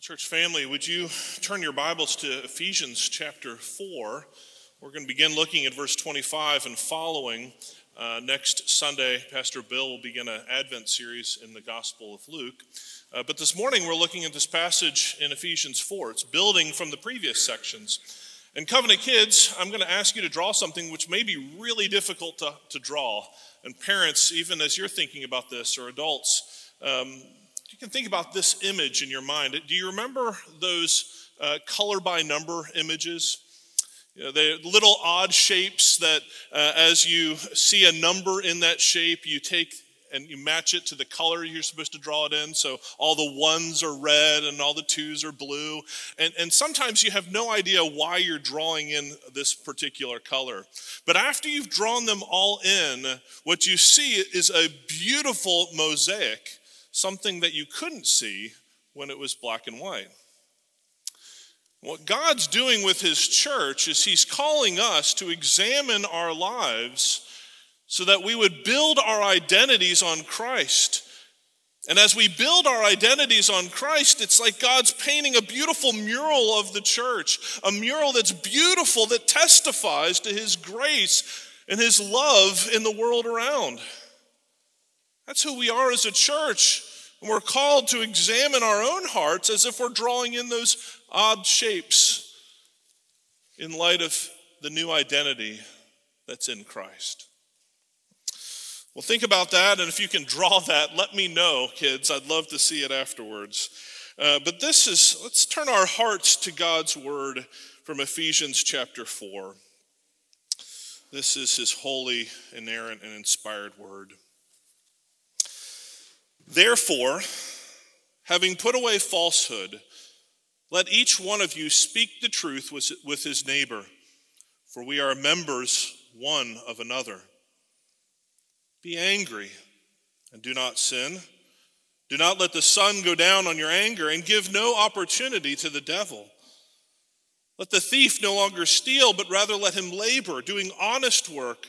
Well, church family, would you turn your Bibles to Ephesians chapter 4? We're going to begin looking at verse 25 and following. Uh, next Sunday, Pastor Bill will begin an Advent series in the Gospel of Luke. Uh, but this morning, we're looking at this passage in Ephesians 4. It's building from the previous sections. And Covenant kids, I'm going to ask you to draw something which may be really difficult to, to draw. And parents, even as you're thinking about this, or adults, um, can think about this image in your mind. Do you remember those uh, color by number images? You know, the little odd shapes that, uh, as you see a number in that shape, you take and you match it to the color you're supposed to draw it in. So all the ones are red and all the twos are blue. And, and sometimes you have no idea why you're drawing in this particular color. But after you've drawn them all in, what you see is a beautiful mosaic something that you couldn't see when it was black and white. What God's doing with His church is He's calling us to examine our lives so that we would build our identities on Christ. And as we build our identities on Christ, it's like God's painting a beautiful mural of the church, a mural that's beautiful, that testifies to His grace and His love in the world around. That's who we are as a church. And we're called to examine our own hearts as if we're drawing in those odd shapes in light of the new identity that's in Christ. Well, think about that, and if you can draw that, let me know, kids. I'd love to see it afterwards. Uh, but this is, let's turn our hearts to God's word from Ephesians chapter 4. This is his holy, inerrant, and inspired word. Therefore, having put away falsehood, let each one of you speak the truth with his neighbor, for we are members one of another. Be angry and do not sin. Do not let the sun go down on your anger and give no opportunity to the devil. Let the thief no longer steal, but rather let him labor, doing honest work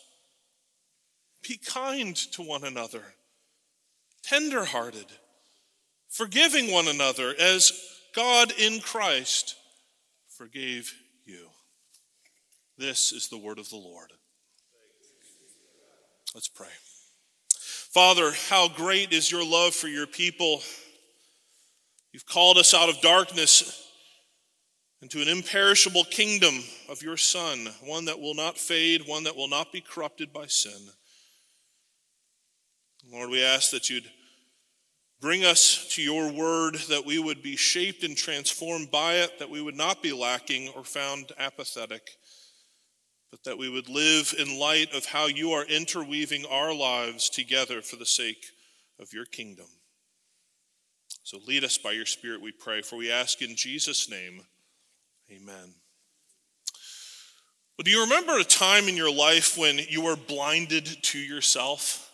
Be kind to one another, tenderhearted, forgiving one another as God in Christ forgave you. This is the word of the Lord. Let's pray. Father, how great is your love for your people. You've called us out of darkness into an imperishable kingdom of your Son, one that will not fade, one that will not be corrupted by sin. Lord, we ask that you'd bring us to your word, that we would be shaped and transformed by it, that we would not be lacking or found apathetic, but that we would live in light of how you are interweaving our lives together for the sake of your kingdom. So lead us by your Spirit, we pray, for we ask in Jesus' name, amen. Well, do you remember a time in your life when you were blinded to yourself?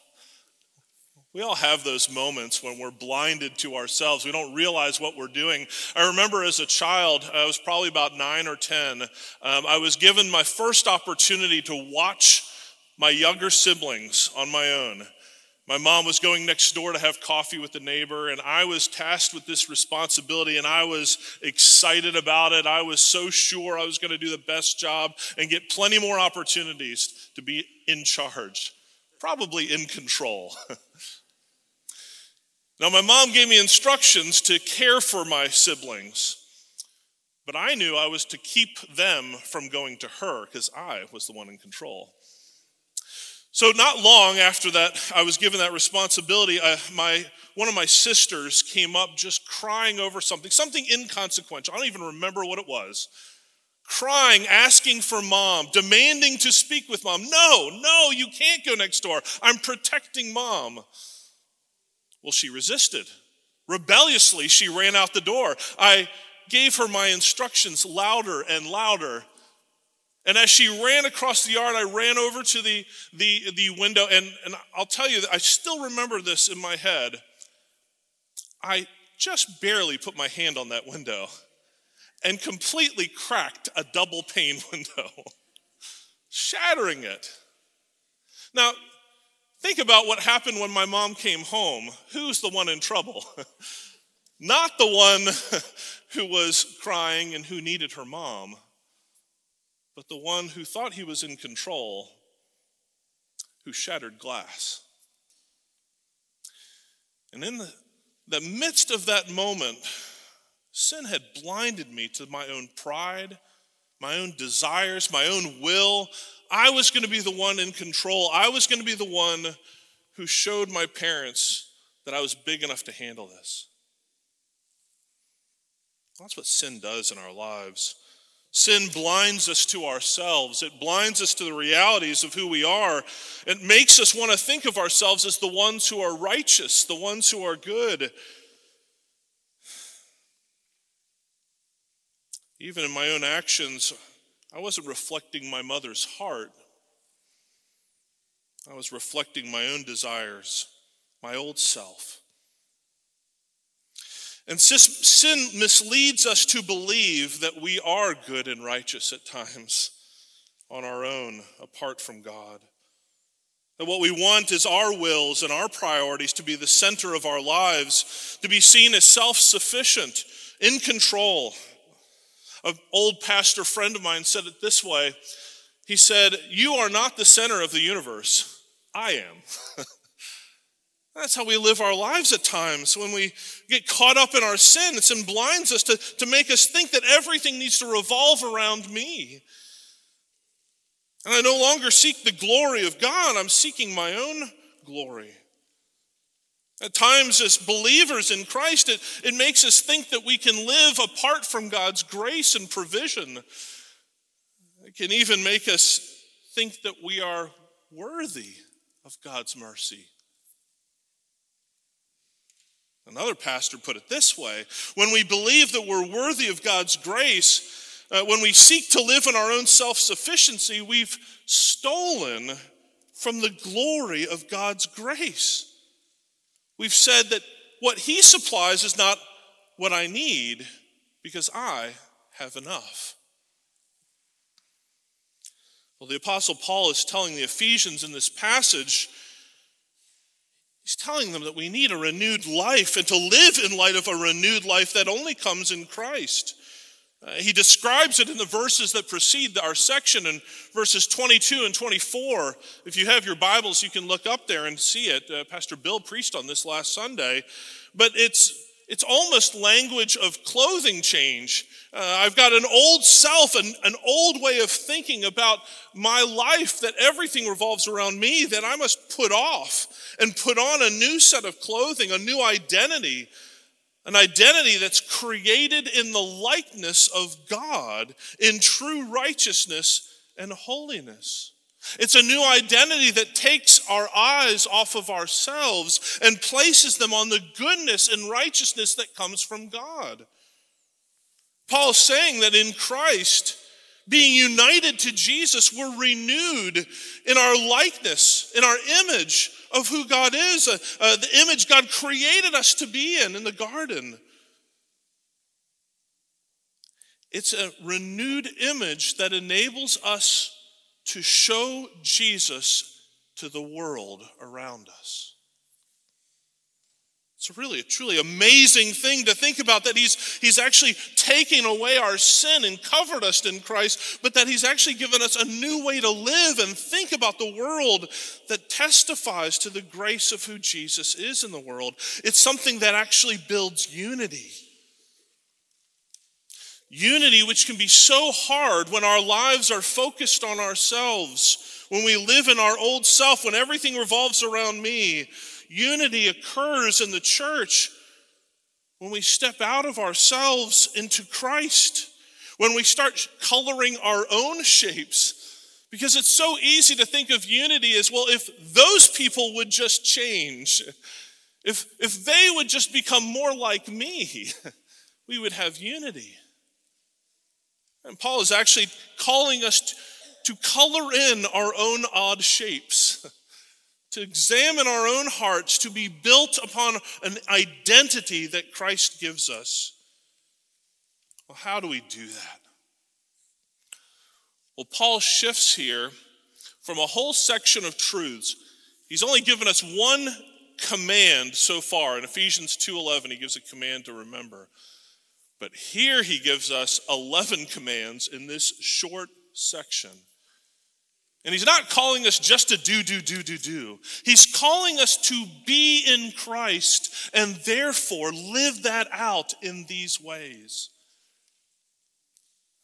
We all have those moments when we're blinded to ourselves. We don't realize what we're doing. I remember as a child, I was probably about nine or 10, um, I was given my first opportunity to watch my younger siblings on my own. My mom was going next door to have coffee with the neighbor, and I was tasked with this responsibility, and I was excited about it. I was so sure I was going to do the best job and get plenty more opportunities to be in charge, probably in control. Now, my mom gave me instructions to care for my siblings, but I knew I was to keep them from going to her because I was the one in control. So, not long after that, I was given that responsibility. I, my, one of my sisters came up just crying over something, something inconsequential. I don't even remember what it was. Crying, asking for mom, demanding to speak with mom. No, no, you can't go next door. I'm protecting mom. Well, she resisted. Rebelliously, she ran out the door. I gave her my instructions louder and louder. And as she ran across the yard, I ran over to the, the, the window. And, and I'll tell you, I still remember this in my head. I just barely put my hand on that window and completely cracked a double pane window, shattering it. Now, think about what happened when my mom came home. Who's the one in trouble? Not the one who was crying and who needed her mom, but the one who thought he was in control, who shattered glass. And in the, the midst of that moment, sin had blinded me to my own pride, my own desires, my own will. I was going to be the one in control. I was going to be the one who showed my parents that I was big enough to handle this. That's what sin does in our lives. Sin blinds us to ourselves. It blinds us to the realities of who we are. It makes us want to think of ourselves as the ones who are righteous, the ones who are good. Even in my own actions, I wasn't reflecting my mother's heart. I was reflecting my own desires, my old self. And sin misleads us to believe that we are good and righteous at times on our own, apart from God. That what we want is our wills and our priorities to be the center of our lives, to be seen as self sufficient, in control. An old pastor friend of mine said it this way He said, You are not the center of the universe, I am. That's how we live our lives at times when we get caught up in our sin. It blinds us to, to make us think that everything needs to revolve around me. And I no longer seek the glory of God, I'm seeking my own glory. At times, as believers in Christ, it, it makes us think that we can live apart from God's grace and provision. It can even make us think that we are worthy of God's mercy. Another pastor put it this way when we believe that we're worthy of God's grace, uh, when we seek to live in our own self sufficiency, we've stolen from the glory of God's grace. We've said that what He supplies is not what I need because I have enough. Well, the Apostle Paul is telling the Ephesians in this passage He's telling them that we need a renewed life and to live in light of a renewed life that only comes in Christ. Uh, he describes it in the verses that precede our section in verses 22 and 24. If you have your Bibles, you can look up there and see it. Uh, Pastor Bill preached on this last Sunday. But it's it's almost language of clothing change. Uh, I've got an old self, an, an old way of thinking about my life that everything revolves around me that I must put off and put on a new set of clothing, a new identity, an identity that's created in the likeness of God in true righteousness and holiness. It's a new identity that takes our eyes off of ourselves and places them on the goodness and righteousness that comes from God. Paul's saying that in Christ, being united to Jesus, we're renewed in our likeness, in our image of who God is, uh, uh, the image God created us to be in in the garden. It's a renewed image that enables us to show Jesus to the world around us. It's really a truly amazing thing to think about that he's, he's actually taken away our sin and covered us in Christ, but that he's actually given us a new way to live and think about the world that testifies to the grace of who Jesus is in the world. It's something that actually builds unity. Unity, which can be so hard when our lives are focused on ourselves, when we live in our old self, when everything revolves around me. Unity occurs in the church when we step out of ourselves into Christ, when we start coloring our own shapes. Because it's so easy to think of unity as well, if those people would just change, If, if they would just become more like me, we would have unity. And Paul is actually calling us to color in our own odd shapes, to examine our own hearts, to be built upon an identity that Christ gives us. Well, how do we do that? Well, Paul shifts here from a whole section of truths. He's only given us one command so far. In Ephesians 2:11 he gives a command to remember. But here he gives us 11 commands in this short section. And he's not calling us just to do, do, do, do, do. He's calling us to be in Christ and therefore live that out in these ways.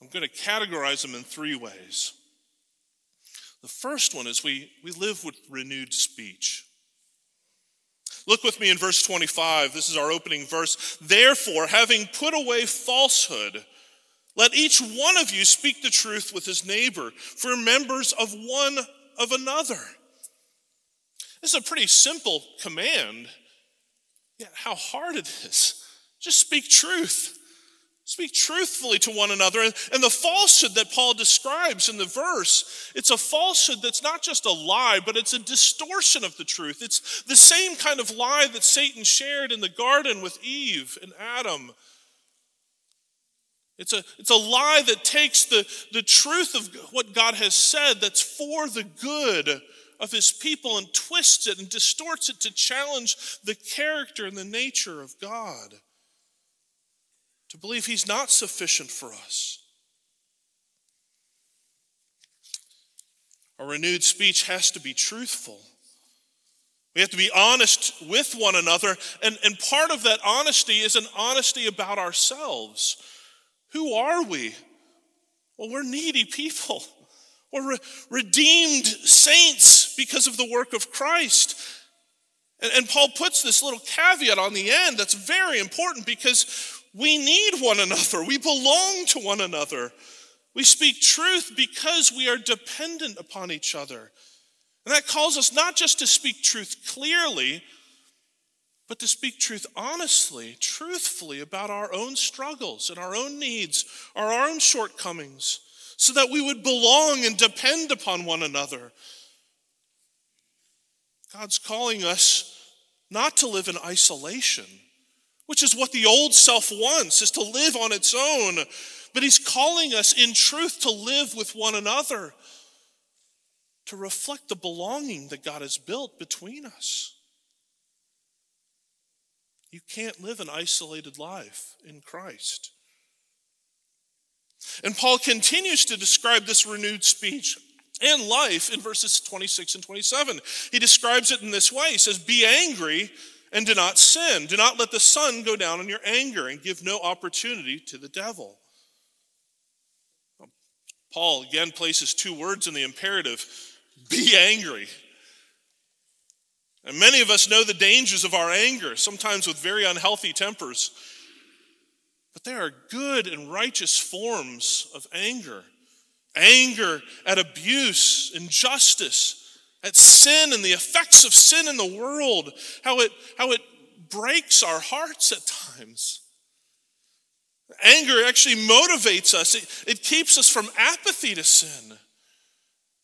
I'm going to categorize them in three ways. The first one is we, we live with renewed speech. Look with me in verse 25. This is our opening verse. Therefore, having put away falsehood, let each one of you speak the truth with his neighbor, for members of one of another. This is a pretty simple command, yet how hard it is. Just speak truth. Speak truthfully to one another. And, the falsehood that Paul describes in the verse, it's a falsehood that's not just a lie, but it's a distortion of the truth. It's the same kind of lie that Satan shared in the garden with Eve and Adam. It's a, it's a lie that takes the, the truth of what God has said that's for the good of his people and twists it and distorts it to challenge the character and the nature of God to believe He's not sufficient for us. Our renewed speech has to be truthful. We have to be honest with one another. And, and part of that honesty is an honesty about ourselves. Who are we? Well, we're needy people. We're re- redeemed saints because of the work of Christ. And, and Paul puts this little caveat on the end that's very important because we need one another. We belong to one another. We speak truth because we are dependent upon each other. And that calls us not just to speak truth clearly, but to speak truth honestly, truthfully about our own struggles and our own needs, our own shortcomings, so that we would belong and depend upon one another. God's calling us not to live in isolation which is what the old self wants, is to live on its own. But he's calling us in truth to live with one another, to reflect the belonging that God has built between us. You can't live an isolated life in Christ. And Paul continues to describe this renewed speech and life in verses 26 and 27. He describes it in this way He says, Be angry and do not sin. Do not let the sun go down on your anger and give no opportunity to the devil. Paul again places two words in the imperative be angry. And many of us know the dangers of our anger, sometimes with very unhealthy tempers. But there are good and righteous forms of anger anger at abuse, injustice at sin and the effects of sin in the world, how it, how it breaks our hearts at times. Anger actually motivates us, it, it keeps us from apathy to sin.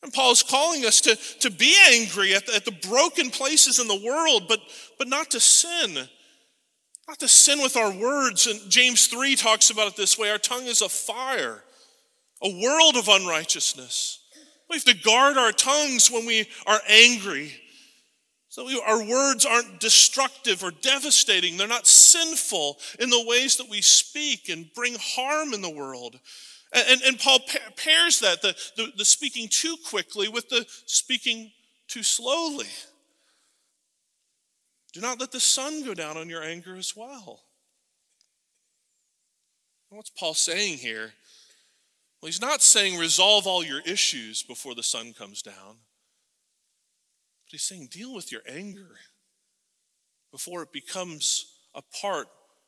And Paul's calling us to, to be angry at the, at the broken places in the world, but, but not to sin. Not to sin with our words. And James 3 talks about it this way our tongue is a fire, a world of unrighteousness. We have to guard our tongues when we are angry. So we, our words aren't destructive or devastating. They're not sinful in the ways that we speak and bring harm in the world. And, and, Paul pairs that, the, the, the speaking too quickly with the speaking too slowly. Do not let the sun go down on your anger as well. What's Paul saying here? Well, he's not saying resolve all your issues before the sun comes down. But he's saying deal with your anger before it becomes a part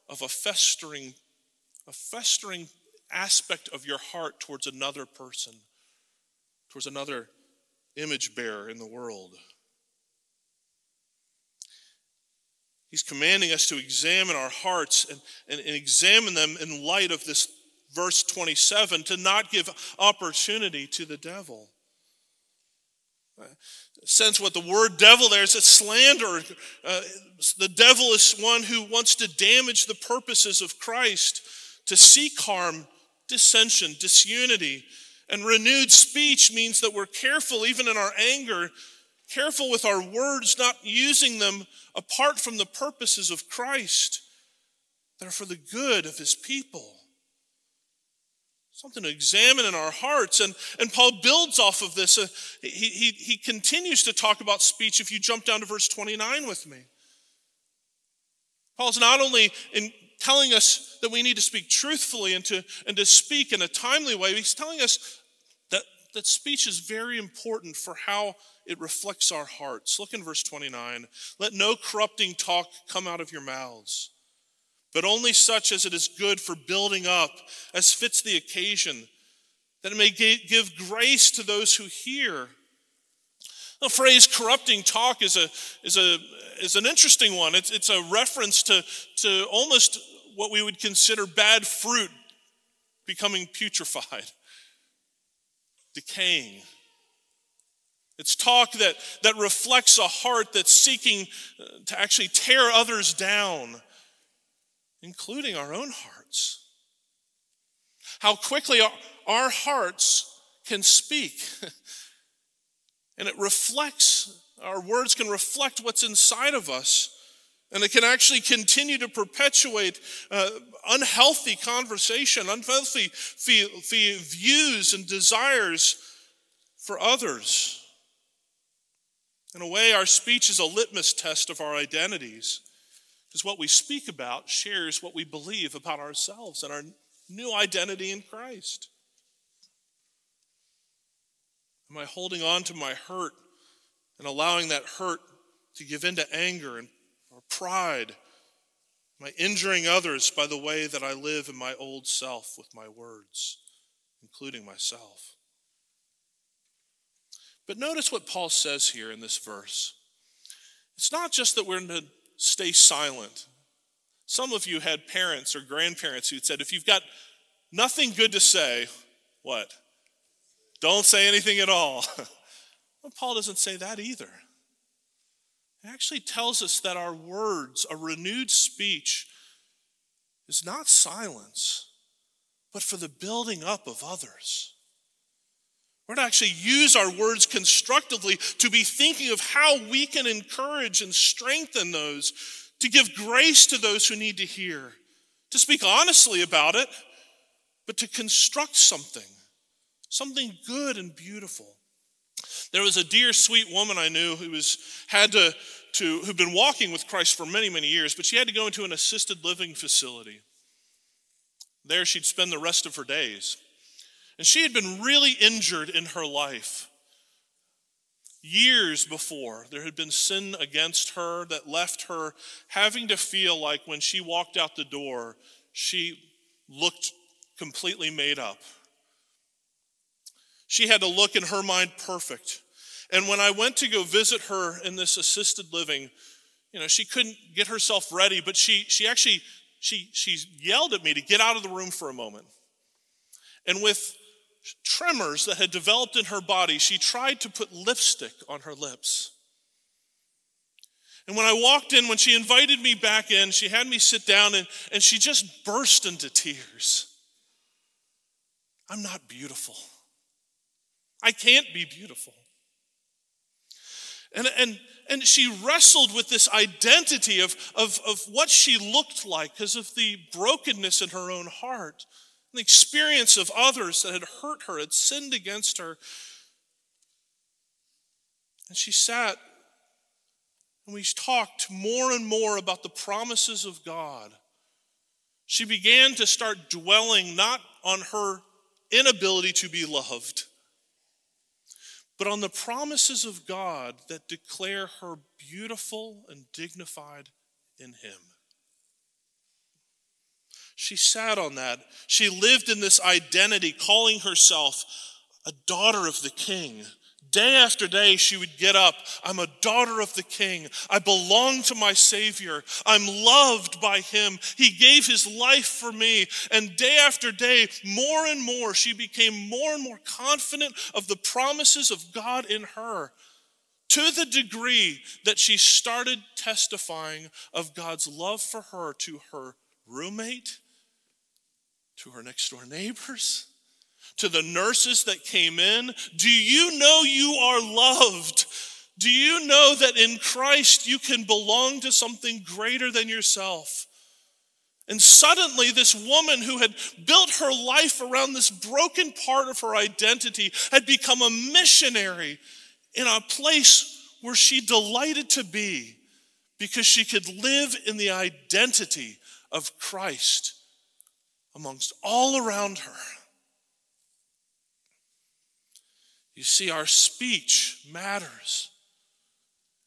of a festering, a festering aspect of your heart towards another person, towards another image bearer in the world. He's commanding us to examine our hearts and, and, and examine them in light of this verse 27 to not give opportunity to the devil. Sense what the word devil there is a slander. Uh, the devil is one who wants to damage the purposes of Christ, to seek harm, dissension, disunity. And renewed speech means that we're careful, even in our anger, careful with our words, not using them apart from the purposes of Christ that are for the good of his people. Something to examine in our hearts. And, and Paul builds off of this. Uh, he, he, he continues to talk about speech if you jump down to verse 29 with me. Paul's not only in telling us that we need to speak truthfully and to, and to speak in a timely way, he's telling us that, that speech is very important for how it reflects our hearts. Look in verse 29. Let no corrupting talk come out of your mouths but only such as it is good for building up, as fits the occasion, that it may give grace to those who hear. The phrase corrupting talk is, a, is, a, is an interesting one. It's, it's a reference to, to almost what we would consider bad fruit becoming putrefied, decaying. It's talk that, that reflects a heart that's seeking uh, to actually tear others down including our own hearts. How quickly our, our hearts can speak. and it reflects, our words can reflect what's inside of us. And it can actually continue to perpetuate uh, unhealthy conversation, unhealthy views and desires for others. In a way, our speech is a litmus test of our identities. Because what we speak about shares what we believe about ourselves and our new identity in Christ. Am I holding on to my hurt and allowing that hurt to give in to anger and or pride? Am I injuring others by the way that I live in my old self with my words, including myself? But notice what Paul says here in this verse. It's not just that we're to stay silent. Some of you had parents or grandparents who said, if you've got nothing good to say, what? Don't say anything at all. Paul doesn't say that either. He actually tells us that our words, a renewed speech, is not silence, but for the building up of others. We're to actually use our words constructively to be thinking of how we can encourage and strengthen those, to give grace to those who need to hear, to speak honestly about it, but to construct something, something good and beautiful. There was a dear, sweet woman I knew who was had to, to who'd been walking with Christ for many, many years, but she had to go into an assisted living facility. There, she'd spend the rest of her days. And she had been really injured in her life. Years before, there had been sin against her that left her having to feel like when she walked out the door, she looked completely made up. She had to look in her mind perfect. And when I went to go visit her in this assisted living, you know, she couldn't get herself ready, but she, she actually, she, she yelled at me to get out of the room for a moment. And with tremors that had developed in her body, she tried to put lipstick on her lips. And when I walked in, when she invited me back in, she had me sit down and, and she just burst into tears. I'm not beautiful. I can't be beautiful. And, and, and she wrestled with this identity of, of, of what she looked like because of the brokenness in her own heart the experience of others that had hurt her, had sinned against her. And she sat and we talked more and more about the promises of God. She began to start dwelling not on her inability to be loved, but on the promises of God that declare her beautiful and dignified in Him. She sat on that. She lived in this identity, calling herself a daughter of the king, Day after day, she would get up. I'm a daughter of the king. I belong to my Savior. I'm loved by him. He gave his life for me. And day after day, more and more, she became more and more confident of the promises of God in her to the degree that she started testifying of God's love for her to her roommate, to her next door neighbors to the nurses that came in Do you know you are loved? Do you know that in Christ you can belong to something greater than yourself? And suddenly, this woman who had built her life around this broken part of her identity had become a missionary in a place where she delighted to be because she could live in the identity of Christ amongst all around her. You see, our speech matters.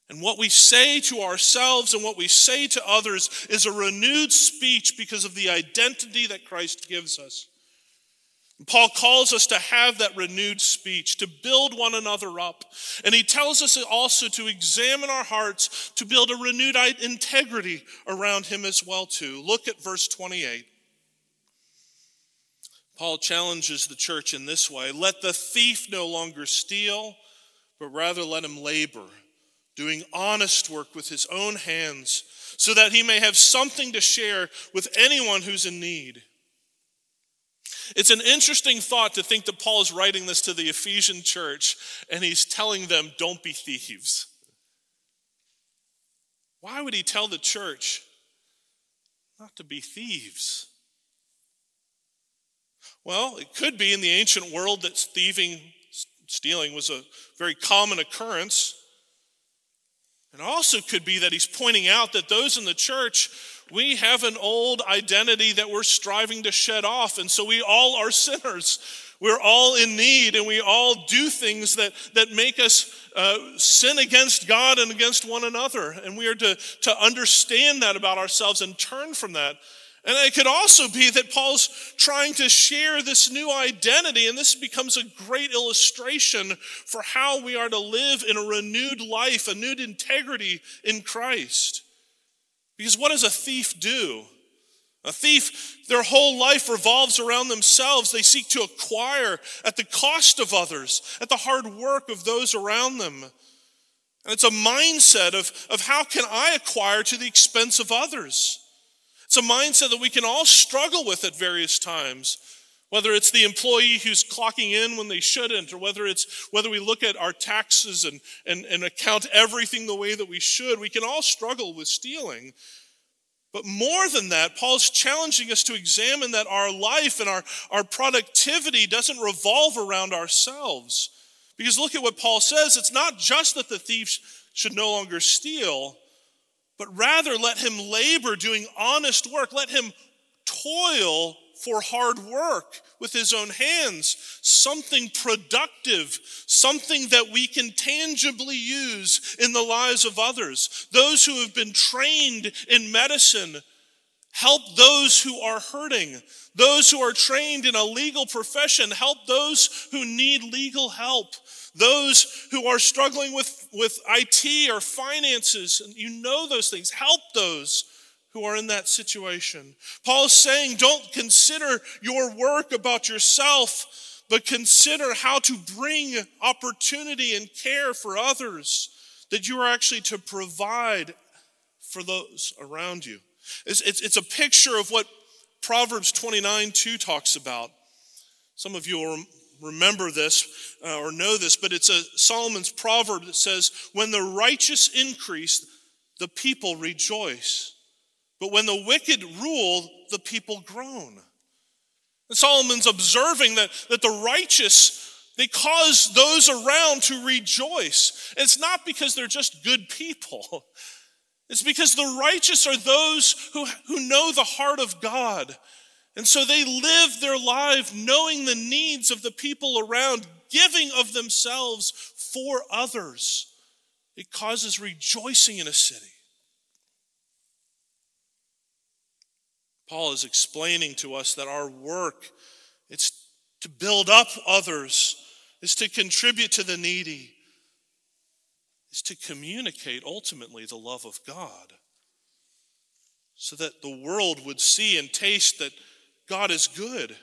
And what we say to ourselves and what we say to others is a renewed speech because of the identity that Christ gives us. Paul calls us to have that renewed speech, to build one another up. And he tells us also to examine our hearts to build a renewed integrity around him as well too. Look at verse 28. Paul challenges the church in this way let the thief no longer steal, but rather let him labor, doing honest work with his own hands, so that he may have something to share with anyone who's in need. It's an interesting thought to think that Paul is writing this to the Ephesian church and he's telling them, don't be thieves. Why would he tell the church not to be thieves? Well, it could be in the ancient world that thieving, stealing was a very common occurrence. It also could be that he's pointing out that those in the church, we have an old identity that we're striving to shed off. And so we all are sinners. We're all in need and we all do things that, that make us uh, sin against God and against one another. And we are to, to understand that about ourselves and turn from that. And it could also be that Paul's trying to share this new identity, and this becomes a great illustration for how we are to live in a renewed life, a renewed integrity in Christ. Because what does a thief do? A thief, their whole life revolves around themselves. They seek to acquire at the cost of others, at the hard work of those around them. And it's a mindset of, of how can I acquire to the expense of others? It's a mindset that we can all struggle with at various times. Whether it's the employee who's clocking in when they shouldn't, or whether it's whether we look at our taxes and, and, and account everything the way that we should, we can all struggle with stealing. But more than that, Paul's challenging us to examine that our life and our, our productivity doesn't revolve around ourselves. Because look at what Paul says it's not just that the thief should no longer steal, but rather let him labor doing honest work. Let him toil for hard work with his own hands, something productive, something that we can tangibly use in the lives of others. Those who have been trained in medicine help those who are hurting. Those who are trained in a legal profession help those who need legal help those who are struggling with, with IT or finances, and you know those things, help those who are in that situation. Paul's saying, don't consider your work about yourself, but consider how to bring opportunity and care for others, that you are actually to provide for those around you. It's, it's, it's a picture of what Proverbs 29 2 talks about. Some of you will remember this uh, or know this, but it's a Solomon's proverb that says, When the righteous increase, the people rejoice. But when the wicked rule, the people groan. And Solomon's observing that, that the righteous, they cause those around to rejoice. And it's not because they're just good people. It's because the righteous are those who, who know the heart of God and so they live their life knowing the needs of the people around, giving of themselves for others. It causes rejoicing in a city. Paul is explaining to us that our work it's to build up others, is to contribute to the needy. Is to communicate ultimately the love of God so that the world would see and taste that God is good.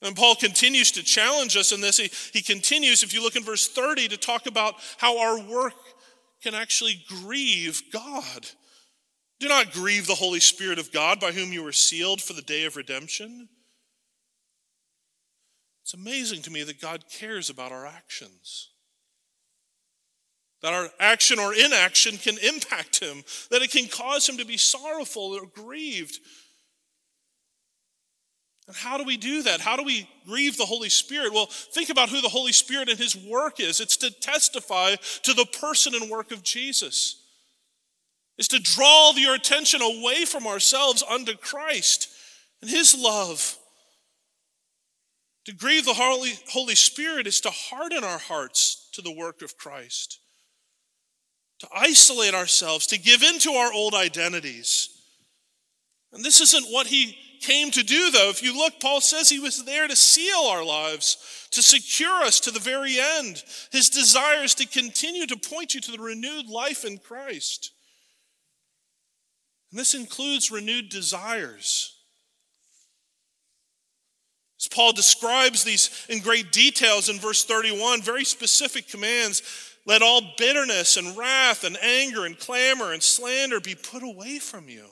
And Paul continues to challenge us in this. He, he continues, if you look in verse 30, to talk about how our work can actually grieve God. Do not grieve the Holy Spirit of God by whom you were sealed for the day of redemption. It's amazing to me that God cares about our actions. That our action or inaction can impact him, that it can cause him to be sorrowful or grieved. And how do we do that? How do we grieve the Holy Spirit? Well, think about who the Holy Spirit and his work is. It's to testify to the person and work of Jesus is to draw your attention away from ourselves unto Christ and His love. To grieve the Holy, Holy Spirit is to harden our hearts to the work of Christ, to isolate ourselves, to give into our old identities. And this isn't what He came to do, though. If you look, Paul says He was there to seal our lives, to secure us to the very end. His desire is to continue to point you to the renewed life in Christ. And this includes renewed desires. As Paul describes these in great details in verse 31, very specific commands let all bitterness and wrath and anger and clamor and slander be put away from you,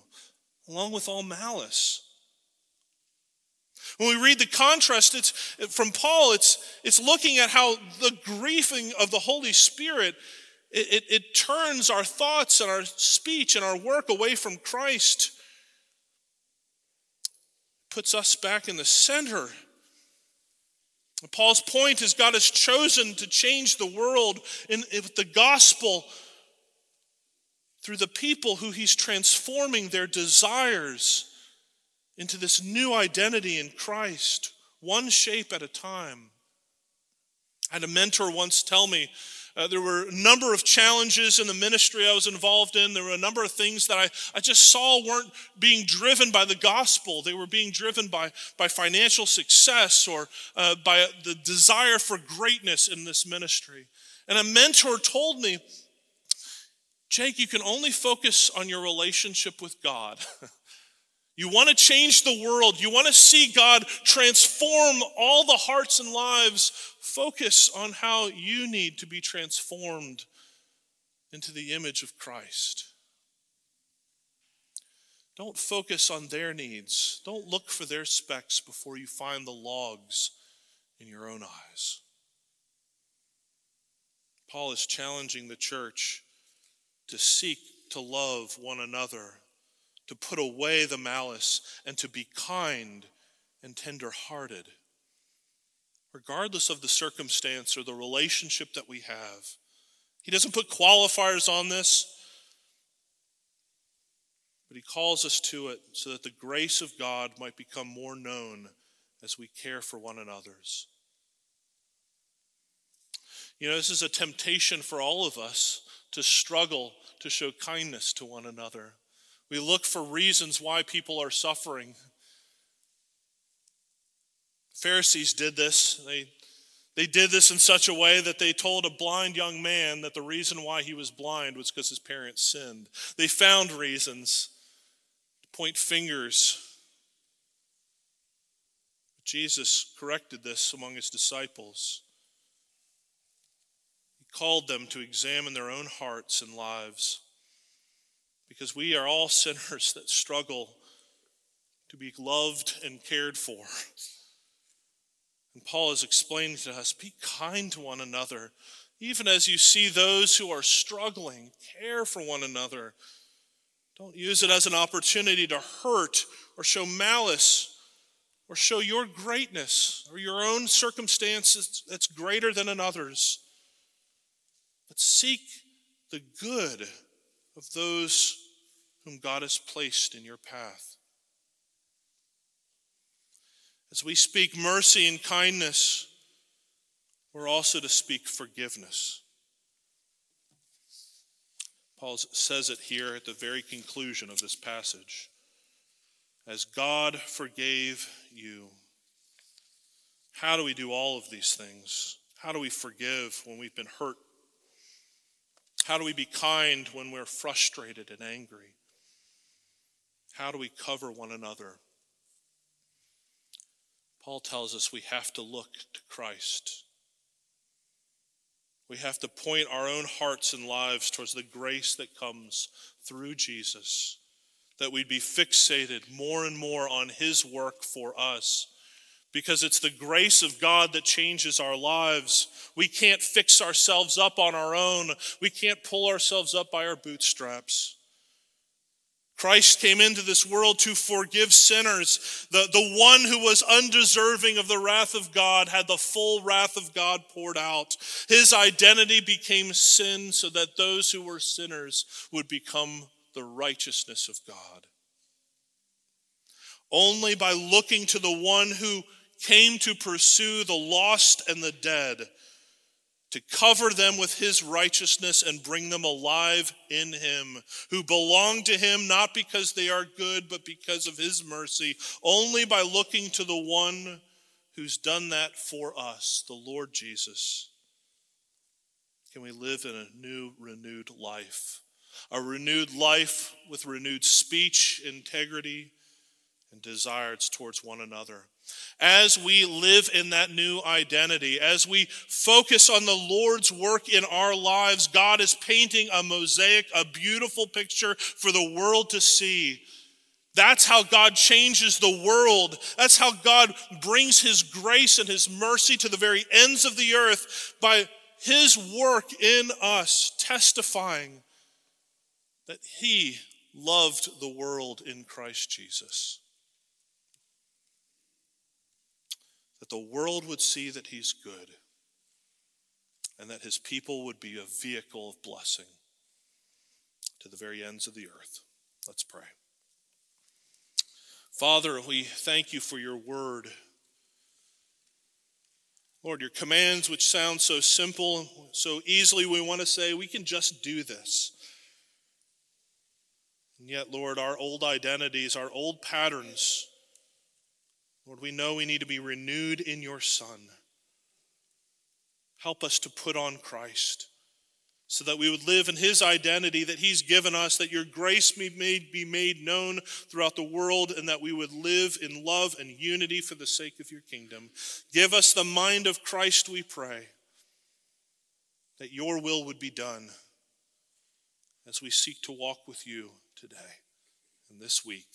along with all malice. When we read the contrast it's, from Paul, it's, it's looking at how the grieving of the Holy Spirit it, it, it turns our thoughts and our speech and our work away from Christ, puts us back in the center. Paul's point is God has chosen to change the world in, with the gospel through the people who he's transforming their desires into this new identity in Christ, one shape at a time. I had a mentor once tell me uh, there were a number of challenges in the ministry I was involved in. There were a number of things that I, I just saw weren't being driven by the gospel. They were being driven by, by financial success or uh, by the desire for greatness in this ministry. And a mentor told me, Jake, you can only focus on your relationship with God. You want to change the world. You want to see God transform all the hearts and lives. Focus on how you need to be transformed into the image of Christ. Don't focus on their needs. Don't look for their specks before you find the logs in your own eyes. Paul is challenging the church to seek to love one another to put away the malice, and to be kind and tender hearted. Regardless of the circumstance or the relationship that we have, he doesn't put qualifiers on this, but he calls us to it so that the grace of God might become more known as we care for one another's. You know, this is a temptation for all of us to struggle to show kindness to one another. We look for reasons why people are suffering. Pharisees did this. They, they did this in such a way that they told a blind young man that the reason why he was blind was because his parents sinned. They found reasons to point fingers. Jesus corrected this among his disciples. He called them to examine their own hearts and lives because we are all sinners that struggle to be loved and cared for. And Paul is explaining to us be kind to one another, even as you see those who are struggling, care for one another. Don't use it as an opportunity to hurt or show malice or show your greatness or your own circumstances that's greater than another's. But seek the good of those whom God has placed in your path. As we speak mercy and kindness, we're also to speak forgiveness. Paul says it here at the very conclusion of this passage. As God forgave you. How do we do all of these things? How do we forgive when we've been hurt How do we be kind when we're frustrated and angry? How do we cover one another? Paul tells us we have to look to Christ. We have to point our own hearts and lives towards the grace that comes through Jesus, that we'd be fixated more and more on His work for us. Because it's the grace of God that changes our lives. We can't fix ourselves up on our own. We can't pull ourselves up by our bootstraps. Christ came into this world to forgive sinners. The, the one who was undeserving of the wrath of God had the full wrath of God poured out. His identity became sin so that those who were sinners would become the righteousness of God. Only by looking to the one who came to pursue the lost and the dead to cover them with his righteousness and bring them alive in him, who belong to him not because they are good, but because of his mercy, only by looking to the one who's done that for us, the Lord Jesus. Can we live in a new, renewed life? A renewed life with renewed speech, integrity, and desires towards one another as we live in that new identity, as we focus on the Lord's work in our lives, God is painting a mosaic, a beautiful picture for the world to see. That's how God changes the world. That's how God brings His grace and His mercy to the very ends of the earth by His work in us, testifying that He loved the world in Christ Jesus. That the world would see that he's good and that his people would be a vehicle of blessing to the very ends of the earth. Let's pray. Father, we thank you for your word. Lord, your commands, which sound so simple, so easily we want to say, we can just do this. And yet, Lord, our old identities, our old patterns, Lord, we know we need to be renewed in your Son. Help us to put on Christ so that we would live in his identity that he's given us, that your grace may be made known throughout the world, and that we would live in love and unity for the sake of your kingdom. Give us the mind of Christ, we pray, that your will would be done as we seek to walk with you today and this week.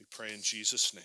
We pray in Jesus' name.